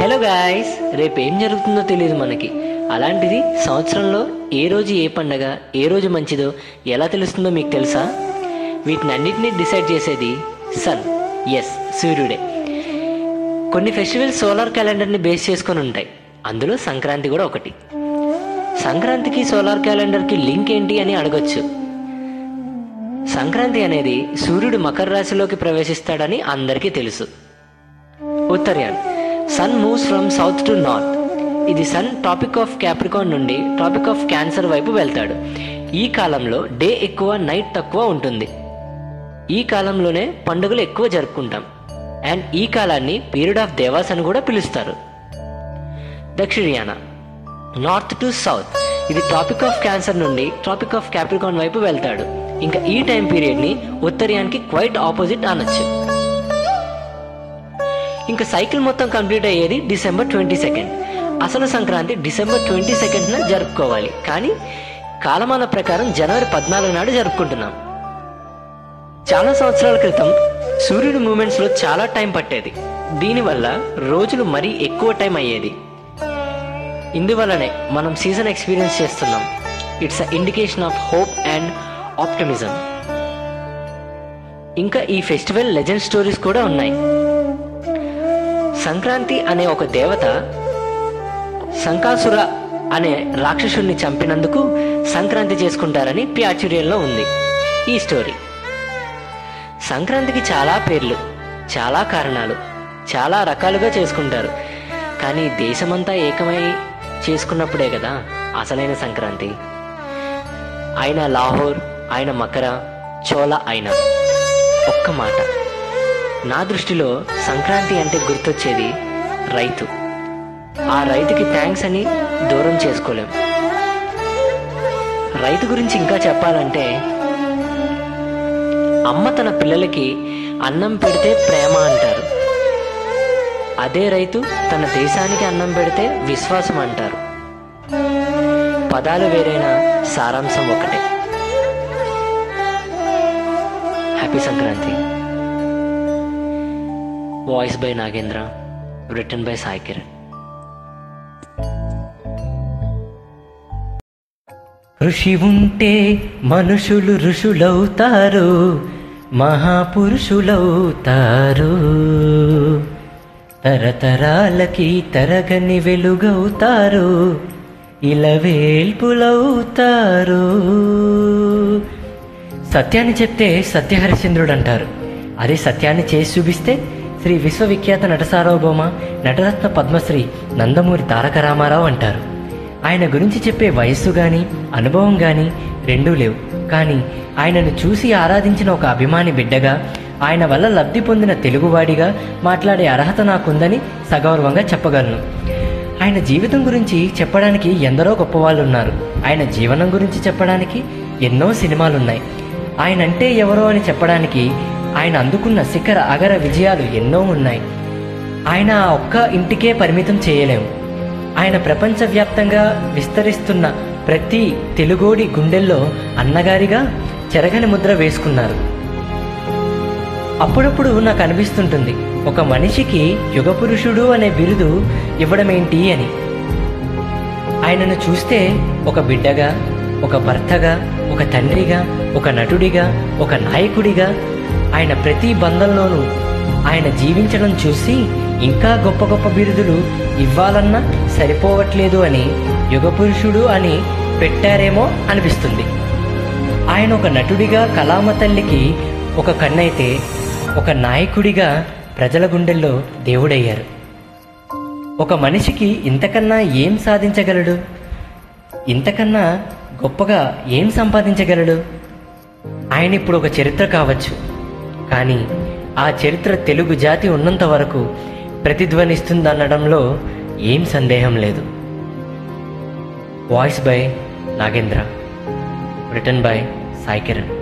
Hello guys రేపు ఏం జరుగుతుందో తెలియదు మనకి. అలాంటిది సంవత్సరంలో ఏ రోజు ఏ పండగ ఏ రోజు మంచిదో ఎలా తెలుస్తుందో మీకు తెలుసా? వీటిని అన్నిటినీ డిసైడ్ చేసేది సన్ ఎస్ సూర్యుడే. కొన్ని ఫెస్టివల్స్ సోలార్ క్యాలెండర్ని బేస్ చేసుకొని ఉంటాయి. అందులో సంక్రాంతి కూడా ఒకటి. సంక్రాంతికి సోలార్ క్యాలెండర్కి లింక్ ఏంటి అని అడగొచ్చు. సంక్రాంతి అనేది సూర్యుడు మకర రాశిలోకి ప్రవేశిస్తాడని అందరికీ తెలుసు. ఉత్తర్యాలు sun moves from south to north ఇది సన్ టాపిక్ ఆఫ్ క్యాప్రికాన్ నుండి టాపిక్ ఆఫ్ క్యాన్సర్ వైపు వెళ్తాడు. ఈ కాలంలో డే ఎక్కువ నైట్ తక్కువ ఉంటుంది. ఈ కాలంలోనే పండుగలు ఎక్కువ జరుపుకుంటాం. అండ్ ఈ కాలాన్ని పీరియడ్ ఆఫ్ దేవాస్ అని కూడా పిలుస్తారు. దక్షిణియాన నార్త్ టు సౌత్ ఇది టాపిక్ ఆఫ్ క్యాన్సర్ నుండి టాపిక్ ఆఫ్ క్యాప్రికాన్ వైపు వెళ్తాడు. ఇంకా ఈ టైం పీరియడ్ని ఉత్తరయానికి క్వైట్ ఆపోజిట్ అనొచ్చు. ఇంకా సైకిల్ మొత్తం కంప్లీట్ అయ్యేది డిసెంబర్ ట్వంటీ సెకండ్. అసలు సంక్రాంతి డిసెంబర్ ట్వంటీ సెకండ్న జరుపుకోవాలి. కానీ కాలమాన ప్రకారం జనవరి పద్నాలుగు నాడు జరుపుకుంటున్నాం. చాలా సంవత్సరాల క్రితం సూర్యుడి మూమెంట్స్లో చాలా టైం పట్టేది. దీనివల్ల రోజులు మరీ ఎక్కువ టైం అయ్యేది. ఇందువల్లనే మనం సీజన్ ఎక్స్పీరియన్స్ చేస్తున్నాం. It's a indication of hope and optimism ఇంకా ఈ ఫెస్టివల్ లెజెండ్ స్టోరీస్ కూడా ఉన్నాయి. సంక్రాంతి అనే ఒక దేవత సంకాసుర అనే రాక్షసుణ్ణి చంపినందుకు సంక్రాంతి చేసుకుంటారని ప్యాచుర్యంలో ఉంది ఈ స్టోరీ. సంక్రాంతికి చాలా పేర్లు చాలా కారణాలు చాలా రకాలుగా చేసుకుంటారు. కానీ దేశమంతా ఏకమై చేసుకున్నప్పుడే కదా అసలైన సంక్రాంతి. ఆయన లాహోర్ ఆయన మకర చోళ అయిన ఒక్క మాట. నా దృష్టిలో సంక్రాంతి అంటే గుర్తొచ్చేది రైతు. ఆ రైతుకి థ్యాంక్స్ అని దూరం చేసుకోలేం. రైతు గురించి ఇంకా చెప్పాలంటే అమ్మ తన పిల్లలకి అన్నం పెడితే ప్రేమ అంటారు. అదే రైతు తన దేశానికి అన్నం పెడితే విశ్వాసం అంటారు. పదాలు వేరైనా సారాంశం ఒకటే. Happy Sankranti. Voice by Nagendra written by Sai Kiran ఋషి ఉంటే మనుషులు ఋషులవుతారు మహాపురుషులవుతారు. తరతరాలకి తరగని వెలుగవుతారు ఇలవేల్పులవుతారు. సత్యాన్ని చెప్తే సత్యహరిశ్చంద్రుడు అంటారు అదే సత్యాన్ని చేసి చూపిస్తే శ్రీ విశ్వవిఖ్యాత నట సార్వభౌమ నటరత్న పద్మశ్రీ నందమూరి తారక రామారావు అంటారు. ఆయన గురించి చెప్పే వయస్సు కానీ అనుభవం కానీ రెండూ లేవు. కానీ ఆయనను చూసి ఆరాధించిన ఒక అభిమాని బిడ్డగా ఆయన వల్ల లబ్ధి పొందిన తెలుగువాడిగా మాట్లాడే అర్హత నాకుందని సగౌరవంగా చెప్పగలను. ఆయన జీవితం గురించి చెప్పడానికి ఎందరో గొప్పవాళ్ళు ఉన్నారు ఆయన జీవనం గురించి చెప్పడానికి ఎన్నో సినిమాలున్నాయి. ఆయన అంటే ఎవరో అని చెప్పడానికి ఆయన అందుకున్న శిఖర అగర విజయాలు ఎన్నో ఉన్నాయి. ఆయన ఆ ఒక్క ఇంటికే పరిమితం చేయలేము. ఆయన ప్రపంచవ్యాప్తంగా విస్తరిస్తున్న ప్రతి తెలుగోడి గుండెల్లో అన్నగారిగా చెరగని ముద్ర వేసుకున్నారు. అప్పుడప్పుడు నాకు అనిపిస్తుంటుంది ఒక మనిషికి యుగపురుషుడు అనే బిరుదు ఇవ్వడమేంటి అని. ఆయనను చూస్తే ఒక బిడ్డగా ఒక భర్తగా ఒక తండ్రిగా ఒక నటుడిగా ఒక నాయకుడిగా ఆయన ప్రతి బంధంలోనూ ఆయన జీవించడం చూసి ఇంకా గొప్ప గొప్ప బిరుదులు ఇవ్వాలన్నా సరిపోవట్లేదు అని యుగపురుషుడు అని పెట్టారేమో అనిపిస్తుంది. ఆయన ఒక నటుడిగా కళామ తల్లికి ఒక కన్నైతే ఒక నాయకుడిగా ప్రజల గుండెల్లో దేవుడయ్యారు. ఒక మనిషికి ఇంతకన్నా ఏం సాధించగలడు? ఇంతకన్నా గొప్పగా ఏం సంపాదించగలడు? ఆయన ఇప్పుడు ఒక చరిత్ర కావచ్చు. కానీ ఆ చరిత్ర తెలుగు జాతి ఉన్నంత వరకు ప్రతిధ్వనిస్తుందనడంలో ఏం సందేహం లేదు. Voice by Nagendra written by Sai Kiran